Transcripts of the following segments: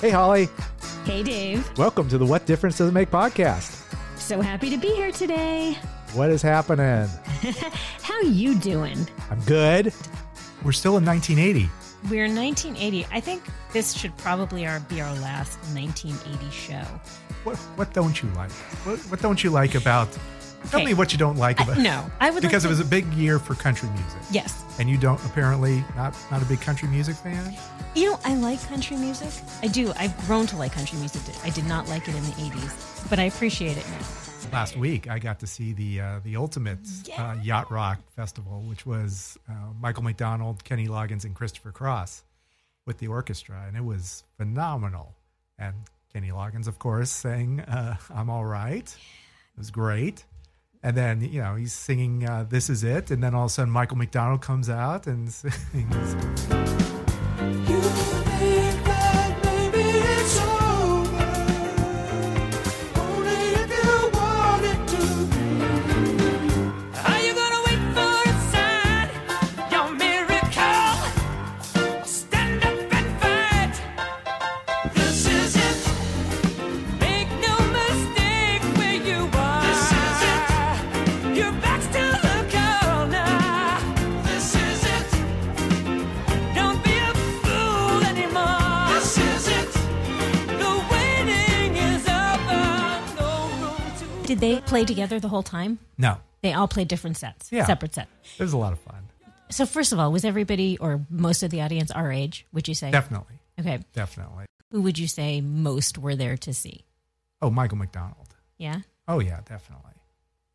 Hey, Holly. Hey, Dave. Welcome to the What Difference Does It Make podcast. So happy to be here today. What is happening? How you doing? I'm good. We're still in 1980. We're 1980. I think this should probably our, be our last 1980 show. What what don't you like? What what don't you like about? Tell Okay. me what you don't like I- about. no, I would like because to- it was a big year for country music. Yes. And you don't apparently not not a big country music fan. You know, I like country music. I do. I've grown to like country music. I did not like it in the 80s, but I appreciate it now. Last week, I got to see the uh, the ultimate uh, yacht rock festival, which was uh, Michael McDonald, Kenny Loggins, and Christopher Cross with the orchestra, and it was phenomenal. And Kenny Loggins, of course, sang uh, "I'm All Right." It was great. And then you know he's singing uh, "This Is It," and then all of a sudden Michael McDonald comes out and sings. Did they play together the whole time? No, They all played different sets, Yeah. separate set. it was a lot of fun. So first of all, was everybody or most of the audience our age? Would you say? Definitely, Okay. definitely. Who would you say most were there to see? Oh, Michael McDonald. Yeah. Oh yeah, definitely.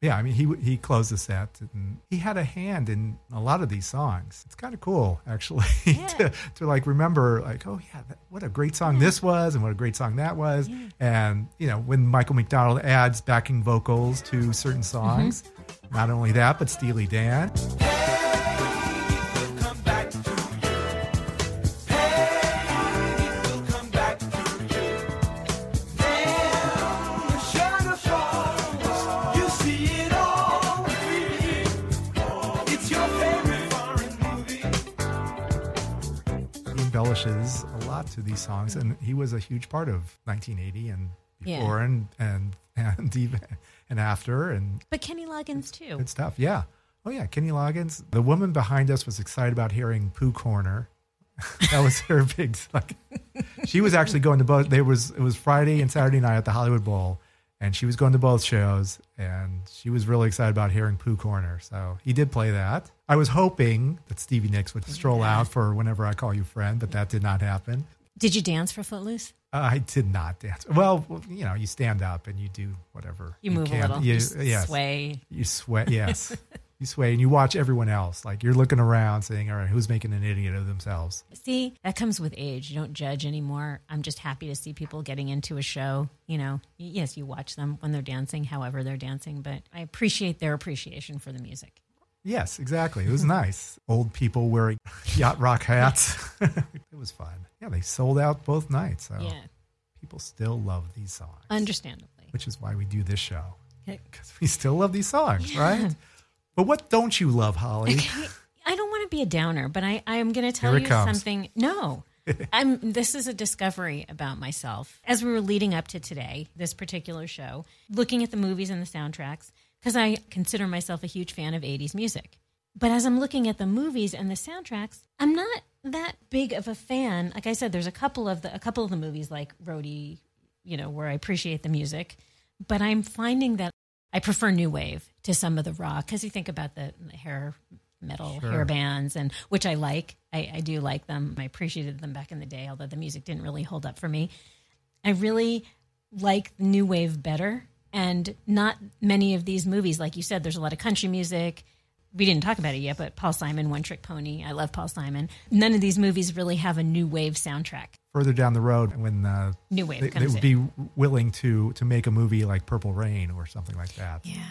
Yeah, I mean he he closed the set and he had a hand in a lot of these songs. It's kind of cool actually to, to like remember like oh yeah, that, what a great song this was and what a great song that was. And you know when Michael McDonald adds backing vocals to certain songs, mm-hmm. not only that but Steely Dan. He a lot to these songs, and he was a huge part of 1980 and Yeah. before and and and even and after and But Kenny Loggins too. good stuff. Yeah. Oh yeah, Kenny Loggins. The woman behind us was excited about hearing Pooh Corner. that was her big. Like, she was actually going to both. There was it was Friday and Saturday night at the Hollywood Bowl, and she was going to both shows, and she was really excited about hearing Pooh Corner. So he did play that. I was hoping that Stevie Nicks would stroll out for whenever I call you friend, but that did not happen. Did you dance for Footloose? Uh, I did not dance. Well, you know, you stand up and you do whatever You move a little. You, You yes. sway. You sweat, yes. you sway and you watch everyone else. Like you're looking around saying, all right, who's making an idiot of themselves? See, that comes with age. You don't judge anymore. I'm just happy to see people getting into a show. You know, yes, you watch them when they're dancing, however they're dancing, but I appreciate their appreciation for the music. Yes, exactly. It was nice. Old people wearing yacht rock hats. it was fun. Yeah, they sold out both nights. So Yeah, people still love these songs, understandably. which is why we do this show. Because we still love these songs, right? But what don't you love, Holly? I don't want to be a downer, but I, I am going to tell Here it you comes. something. No, I'm. This is a discovery about myself as we were leading up to today, this particular show, looking at the movies and the soundtracks because I consider myself a huge fan of '80s music. But as I'm looking at the movies and the soundtracks, I'm not that big of a fan. Like I said, there's a couple of the a couple of the movies like Roadie, you know, where I appreciate the music, but I'm finding that I prefer new wave to some of the rock because you think about the, hair metal hair bands and which I like. I, I do like them. I appreciated them back in the day, although the music didn't really hold up for me. I really like new wave better. And not many of these movies, like you said, there's a lot of country music. We didn't talk about it yet, but Paul Simon, One Trick Pony. I love Paul Simon. None of these movies really have a new wave soundtrack. Further down the road, when uh, New wave they, they would in. be willing to to make a movie like Purple Rain or something like that. Yeah.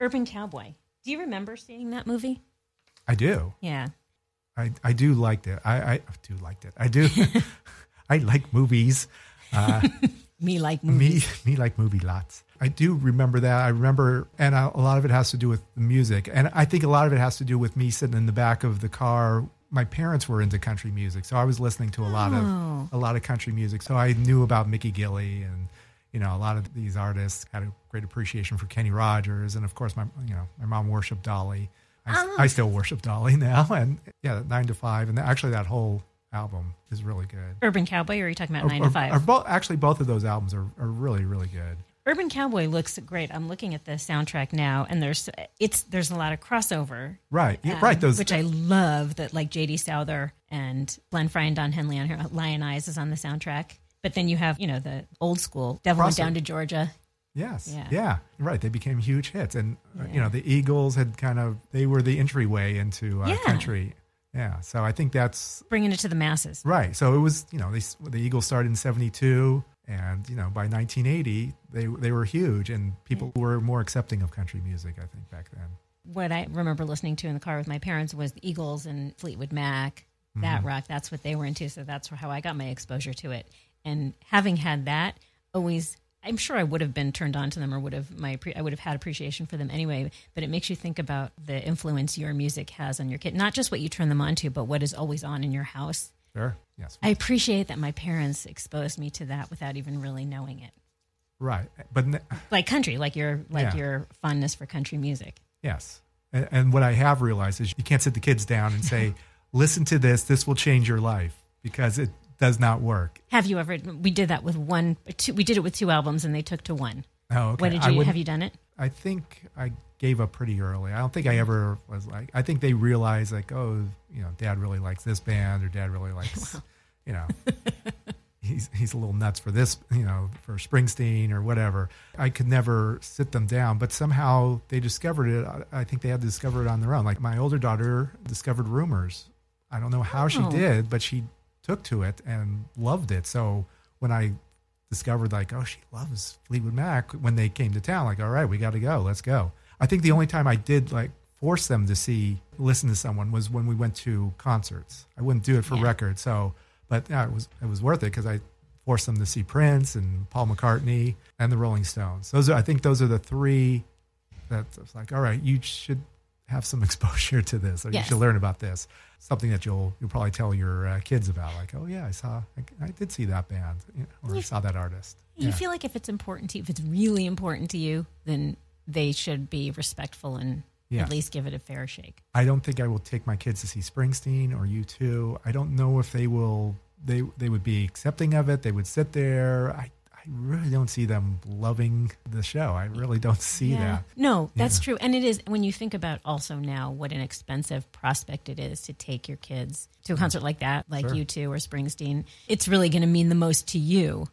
Urban Cowboy. Do you remember seeing that movie? I do. Yeah. I, I do liked it. I, I do liked it. I do. I like movies. Uh, Me like movies. Me, me like movie lots. I do remember that. I remember, and a a lot of it has to do with the music, and I think a lot of it has to do with me sitting in the back of the car. My parents were into country music, so I was listening to a lot Oh. of a lot of country music. So I knew about Mickey Gilley, and you know, a lot of these artists had a great appreciation for Kenny Rogers, and of course, my you know, my mom worshipped Dolly. I, Oh. I still worship Dolly now, and yeah, nine to five, and actually that whole album is really good. Urban Cowboy, or are you talking about Nine Or- to Five? or both, actually, both of those albums are, are really, really good. Urban Cowboy looks great. I'm looking at the soundtrack now, and there's it's there's a lot of crossover. Right, yeah, um, right. Those, which I love that like J.D. Souther and Glenn Frey and Don Henley on her Lyin' Eyes is on the soundtrack. But then you have you know the old school Devil Went Down to Georgia. yes, yeah. yeah. right. They became huge hits, and uh, you know, the Eagles had kind of they were the entryway into uh, Yeah. country. Yeah, so I think that's bringing it to the masses. right. So it was, you know, they, the Eagles started in '72, and you know, by 1980, they they were huge, and people were more accepting of country music. I think back then. What I remember listening to in the car with my parents was the Eagles and Fleetwood Mac, that Mm-hmm. rock. That's what they were into. So that's how I got my exposure to it. And having had that, always, I'm sure I would have been turned on to them or would have my I would have had appreciation for them anyway. But it makes you think about the influence your music has on your kid, not just what you turn them on to, but what is always on in your house. Sure. Yes. I appreciate that my parents exposed me to that without even really knowing it. right. But n- Like country, like your like Yeah. your fondness for country music. Yes. And, and what I have realized is you can't sit the kids down and say, listen to this, this will change your life because it does not work. Have you ever? We did that with one. Two, we did it with two albums, and they took to one. Oh, okay. What did you? Have you done it? I think I gave up pretty early. I don't think I ever was like, I think they realized like, oh, you know, dad really likes this band or dad really likes, you know, he's, he's a little nuts for this, you know, for Springsteen or whatever. I could never sit them down, but somehow they discovered it. I- I think they had to discover it on their own. Like my older daughter discovered Rumors. I don't know how she Oh. did, but she took to it and loved it. So when I discovered like, oh, she loves Fleetwood Mac when they came to town. Like, all right, we got to go. Let's go. I think the only time I did like force them to see, listen to someone was when we went to concerts. I wouldn't do it for Yeah. record. So, but yeah, it was it was worth it because I forced them to see Prince and Paul McCartney and the Rolling Stones. Those are, I think those are the three that it's like, all right, you should have some exposure to this, or Yes. you should learn about this. Something that you'll you'll probably tell your uh, kids about, like, oh yeah, I saw, I, I did see that band, you know, or I saw that artist. You Yeah. feel like if it's important to you, if it's really important to you, then they should be respectful and Yeah. at least give it a fair shake. I don't think I will take my kids to see Springsteen or U2. I don't know if they will. They they would be accepting of it. They would sit there. I I really don't see them loving the show. I really don't see that. No, that's Yeah. true. And it is when you think about also now what an expensive prospect it is to take your kids to a concert like that, like Sure. U2 or Springsteen. It's really going to mean the most to you.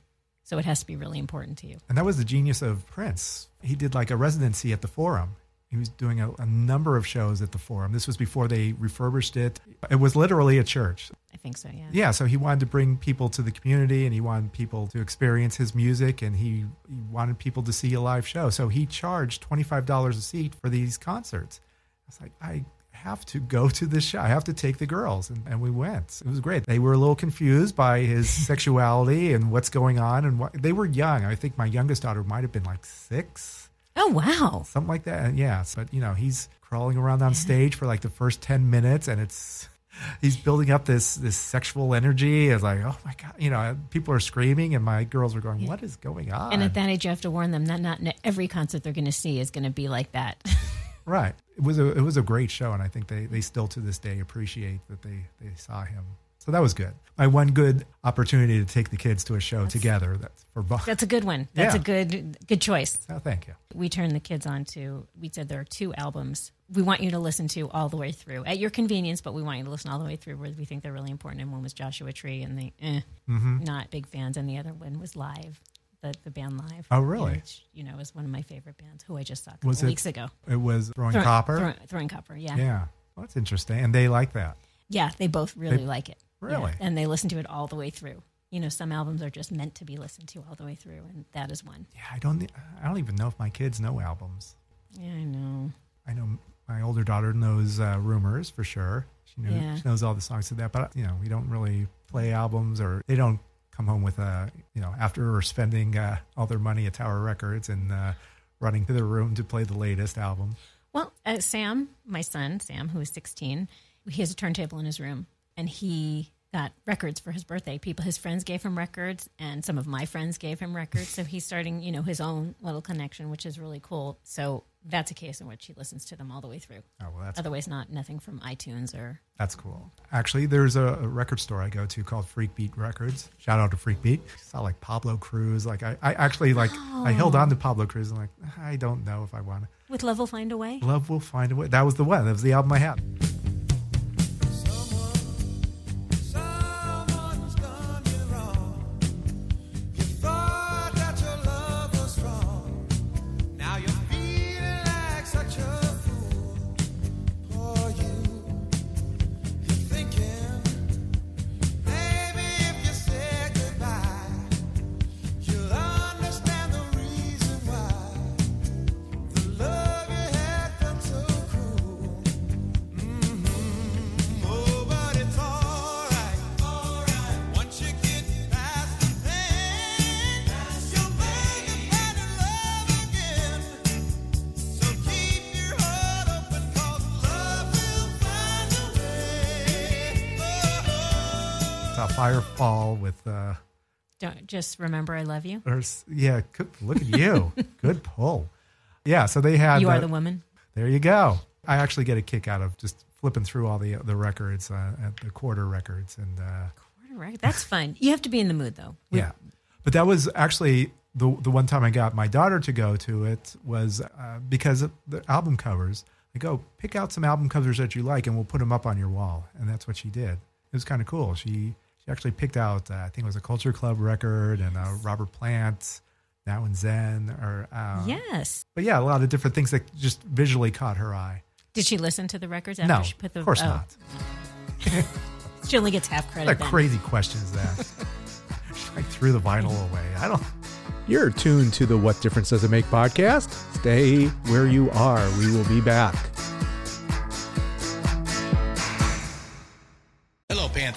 So it has to be really important to you. And that was the genius of Prince. He did like a residency at the Forum. He was doing a, a number of shows at the Forum. This was before they refurbished it. It was literally a church. I think so, yeah. Yeah, so he wanted to bring people to the community and he wanted people to experience his music and he, he wanted people to see a live show. So he charged $25 a seat for these concerts. I was like, I have to go to this show. I have to take the girls. And, and we went. It was great. They were a little confused by his sexuality and what's going on. And what, they were young. I think my youngest daughter might have been like six Oh, wow. something like that. And yes, but you know, he's crawling around on stage for like the first 10 minutes and it's he's building up this this sexual energy. It's like, oh my god, you know, people are screaming and my girls are going, "What is going on?" And at that age, you have to warn them that not every concert they're going to see is going to be like that. right. It was a it was a great show and I think they they still to this day appreciate that they they saw him So that was good. My one good opportunity to take the kids to a show together. That's for both. That's a good one. That's Yeah. a good good choice. Oh, thank you. We turned the kids on to. We said there are two albums we want you to listen to all the way through at your convenience, but we want you to listen all the way through where we think they're really important. And one was Joshua Tree, and the eh, Mm-hmm. not big fans, and the other one was Live, the the band Live. Oh, really? Which, you know, is one of my favorite bands. Who I just saw a couple Was it weeks ago. It was throwing Throw- copper. throw- throwing copper. Yeah. yeah. Well, that's interesting, and they like that. Yeah, they both really They- like it. Really? Yeah, And they listen to it all the way through. You know, some albums are just meant to be listened to all the way through, and that is one. Yeah, I don't. I don't even know if my kids know albums. Yeah, I know. I know my older daughter knows uh, rumors for sure. She knows, Yeah. she knows all the songs to that, but you know, we don't really play albums, or they don't come home with a you know after spending uh, all their money at Tower Records and uh, running to their room to play the latest album. Well, uh, Sam, my son, Sam, who is 16, he has a turntable in his room, and he got records for his birthday. People, his friends gave him records, and some of my friends gave him records. So he's starting, you know, his own little connection, which is really cool. So that's a case in which he listens to them all the way through. Oh well, that's Otherwise, not nothing from iTunes or That's cool. Actually, there's a, a record store I go to called Freak Beat Records. Shout out to Freak Beat. Saw like Pablo Cruise. Like I, I actually like I held on to Pablo Cruise. and like I don't know if I want to. with Love Will Find a Way. Love will find a way. That was the one. That was the album I had. Saw Firefall with. uh Don't just remember I love you. or, Yeah, look at you. good pull. Yeah, so they had. You are uh, the woman. There you go. I actually get a kick out of just flipping through all the the records, uh, at the quarter records, and uh, Right. That's fun. You have to be in the mood though. We- Yeah, but that was actually the the one time I got my daughter to go to it was uh, because of the album covers. I go pick out some album covers that you like, and we'll put them up on your wall, and that's what she did. It was kind of cool. She she actually picked out uh, I think it was a Culture Club record and uh, Robert Plant, Now and Zen, or uh, Yes. but yeah, a lot of different things that just visually caught her eye. Did she listen to the records after No, she put the? of course oh. not. She only gets half credit. What a then. crazy question is that? I threw the vinyl away. I don't. You're tuned to the What Difference Does It Make podcast. Stay where you are. We will be back.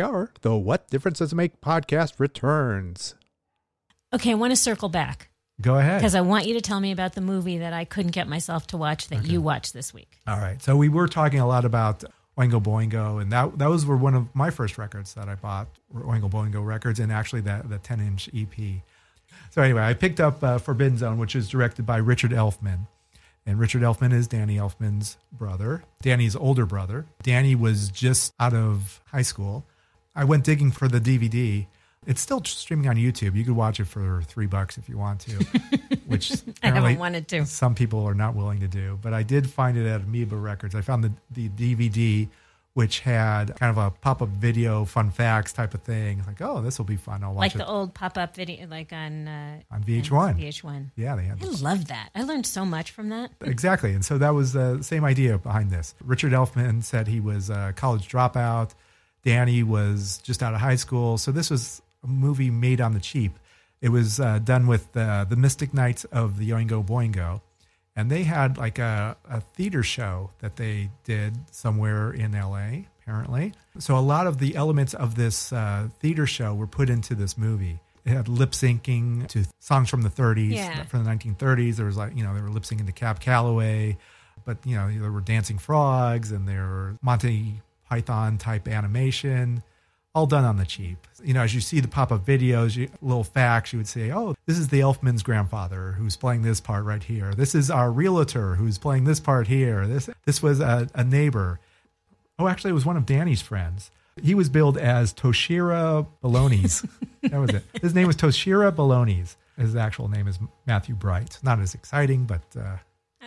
Are. The What Difference Does It Make podcast returns. Okay, I want to circle back Go ahead. because I want you to tell me about the movie that I couldn't get myself to watch that you watched this week. All right. So we were talking a lot about Oingo Boingo, and that those were one of my first records that I bought, were Oingo Boingo records, and actually that the 10 inch EP. So anyway, I picked up uh, Forbidden Zone, which is directed by Richard Elfman. And Richard Elfman is Danny Elfman's brother, Danny's older brother. Danny was just out of high school. I went digging for the DVD. It's still streaming on YouTube. You could watch it for three bucks if you want to, which I haven't wanted to. some people are not willing to do. But I did find it at Amoeba Records. I found the, the DVD, which had kind of a pop up video, fun facts type of thing. Like, oh, this will be fun. I'll watch it. Like it the old pop up video, like on uh, on VH1. VH1. Yeah, they had I this. love that. I learned so much from that. Exactly. And so that was the same idea behind this. Richard Elfman said he was a college dropout. Danny was just out of high school. So this was a movie made on the cheap. It was uh, done with uh, the Mystic Knights of the Oingo Boingo. And they had like a, a theater show that they did somewhere in LA, apparently. So a lot of the elements of this uh, theater show were put into this movie. It had lip syncing to songs from the 30s, Yeah. from the 1930s. There was like, you know, they were lip syncing to Cab Calloway, but, you know, there were dancing frogs and there were Monty Python type animation, all done on the cheap. You know, as you see the pop up videos, you, little facts, you would say, oh, this is the Elfman's grandfather who's playing this part right here. This is our realtor who's playing this part here. This, this was a, a neighbor. Oh, actually, it was one of Danny's friends. He was billed as Toshira Baloney's. that was it. His name was Toshira Baloney's. His actual name is Matthew Bright. Not as exciting, but uh,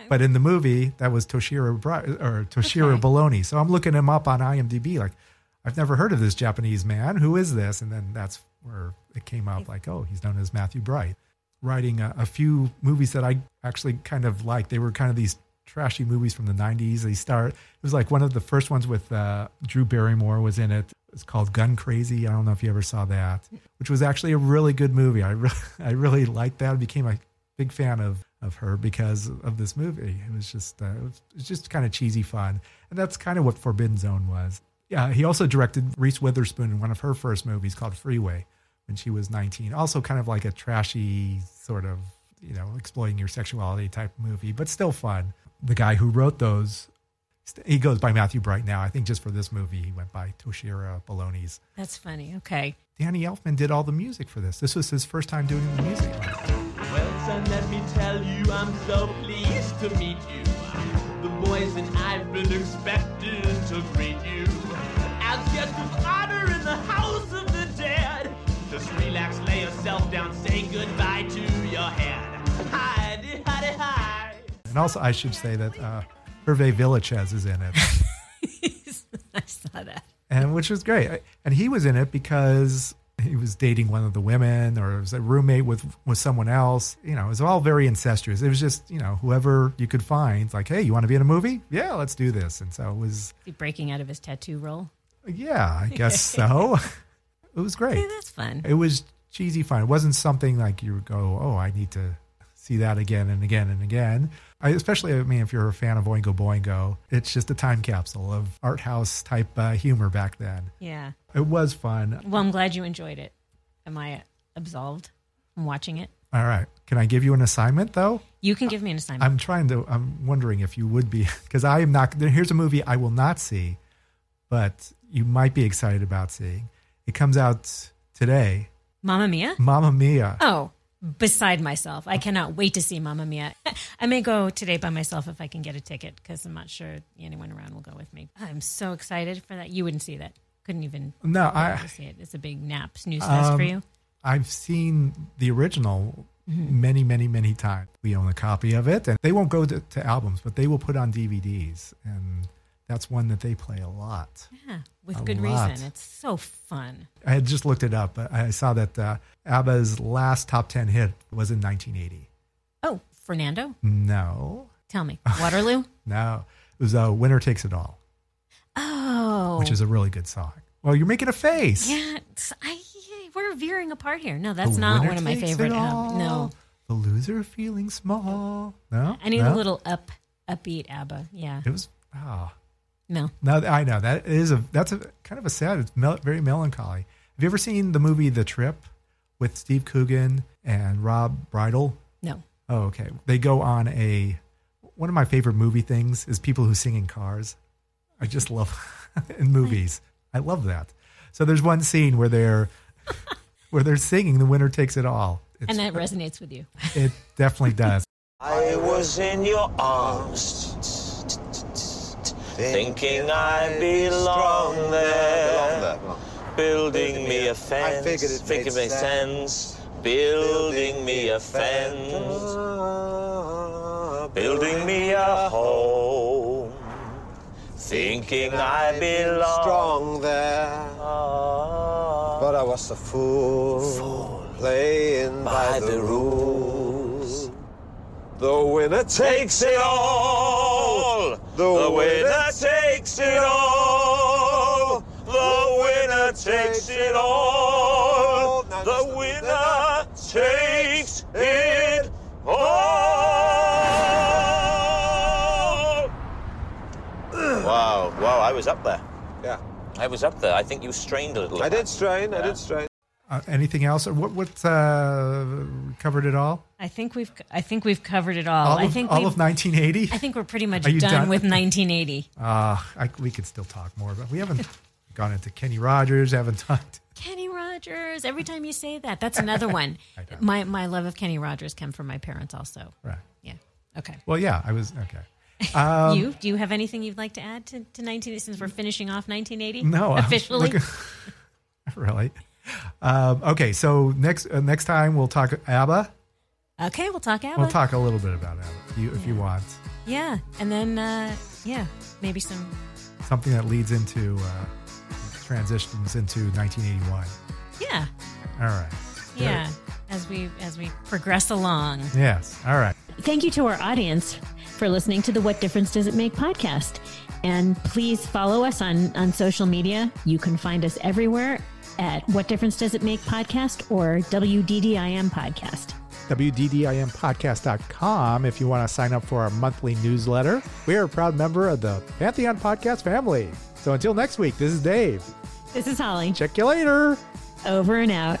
but in the movie that was Toshiro or Toshiro Okay. Baloney. So I'm looking him up on IMDb. Like I've never heard of this Japanese man. Who is this? And then that's where it came out. Like oh, he's known as Matthew Bright. Writing a, a few movies that I actually kind of liked. They were kind of these trashy movies from the 90s. They start, it was like one of the first ones with uh, Drew Barrymore was in it. It's called Gun Crazy. I don't know if you ever saw that, which was actually a really good movie. I, re- I really liked that. I became a big fan of, of her because of this movie. It was just, uh, it was, just kind of cheesy fun. And that's kind of what Forbidden Zone was. Yeah, he also directed Reese Witherspoon in one of her first movies called Freeway when she was 19. Also kind of like a trashy sort of, you know, exploiting your sexuality type movie, but still fun. The guy who wrote those, he goes by Matthew Bright now. I think just for this movie, he went by Toshira Baloney's. That's funny. Okay. Danny Elfman did all the music for this. This was his first time doing the music. Well, son, let me tell you, I'm so pleased to meet you. The boys and I've been expecting to greet you. As guests of honor in the house of the dead. Just relax, lay yourself down, say goodbye to your head. Hidey, hidey, hi. And also, I should say that uh, Hervé Villechaize is in it. I saw that. and which was great. And he was in it because he was dating one of the women, or was a roommate with with someone else. You know, it was all very incestuous. It was just you know whoever you could find, like, hey, you want to be in a movie? Yeah, let's do this. And so it was, Is he breaking out of his tattoo role? yeah, I guess so. it was great. That's fun. It was cheesy fun. It wasn't something like you would go, oh, I need to see that again and again and again. I, especially, I mean, if you're a fan of Oingo Boingo, it's just a time capsule of art house type uh, humor back then. Yeah. It was fun. Well, I'm glad you enjoyed it. Am I absolved from watching it? All right. Can I give you an assignment though? You can give me an assignment. I'm trying to, I'm wondering if you would be, because I am not, here's a movie I will not see, but you might be excited about seeing. It comes out today. Mamma Mia? Mamma Mia. Oh, beside myself. I cannot wait to see Mamma Mia. I may go today by myself if I can get a ticket because I'm not sure anyone around will go with me. I'm so excited for that. You wouldn't see that. Couldn't even No, I, see it. It's a big nap snooze fest for Um, you. I've seen the original Mm-hmm. many, many, many times. We own a copy of it, and they won't go to, to albums, but they will put on DVDs, and that's one that they play a lot. Yeah, with a good lot. reason. It's so fun. I had just looked it up, but I saw that uh, ABBA's last top ten hit was in 1980. Oh, Fernando, No, tell me. Waterloo? no, it was uh, "Winner Takes It All," Oh. which is a really good song. Well, you're making a face. Yeah, I, we're veering apart here. No, that's The not one of my favorite. Um, no, the loser feeling small. No, I need No? a little up, upbeat ABBA. Yeah. It was. Oh, No. No, I know that is a that's a kind of a sad. It's mel- very melancholy. Have you ever seen the movie The Trip with Steve Coogan and Rob Brydon? No. Oh, okay. They go on a one of my favorite movie things is people who sing in cars. I just love in movies. I love that. So there's one scene where they're where they're singing "The Winner Takes It All." It's, And that resonates with you. it definitely does. I was in your arms, thinking I belong there. Building me a fence, I figured it think it makes sense. Building me a fence, building me a home. Thinking I belong. strong there, but I was a fool, playing by, the rules. The winner Takes it all. The The winner winner takes it all. The winner takes it all. The winner takes it all. Wow, wow, I was up there. Yeah, I was up there. I think you strained a little. I bit. did strain. I did strain. Uh, anything else? Or what? What uh, covered it all? I think we've I think we've covered it all. All I think all of 1980. I think we're pretty much done, done? with 1980. Uh, I, we could still talk more, but we haven't gone into Kenny Rogers. Haven't talked. Kenny Rogers. Every time you say that, that's another one. My my love of Kenny Rogers came from my parents also. Right. Yeah. Okay. Well, yeah, I was okay. Um, you do you have anything you'd like to add to, to 19 since we're finishing off 1980? No, officially. looking- really. Um, okay, so next uh, next time we'll talk ABBA. okay, we'll talk ABBA. We'll talk a little bit about ABBA if you, if you want Yeah, and then uh, yeah, maybe some. something that leads into uh, transitions into 1981. Yeah, All right. yeah. As we as we progress along. Yes. All right. Thank you to our audience for listening to the What Difference Does It Make podcast. And please follow us on, on social media. You can find us everywhere at What Difference Does It Make podcast or WDDIM podcast. WDDIMpodcast.com if you want to sign up for our monthly newsletter. We are a proud member of the Pantheon Podcast family. So until next week, this is Dave. This is Holly. Check you later. Over and out.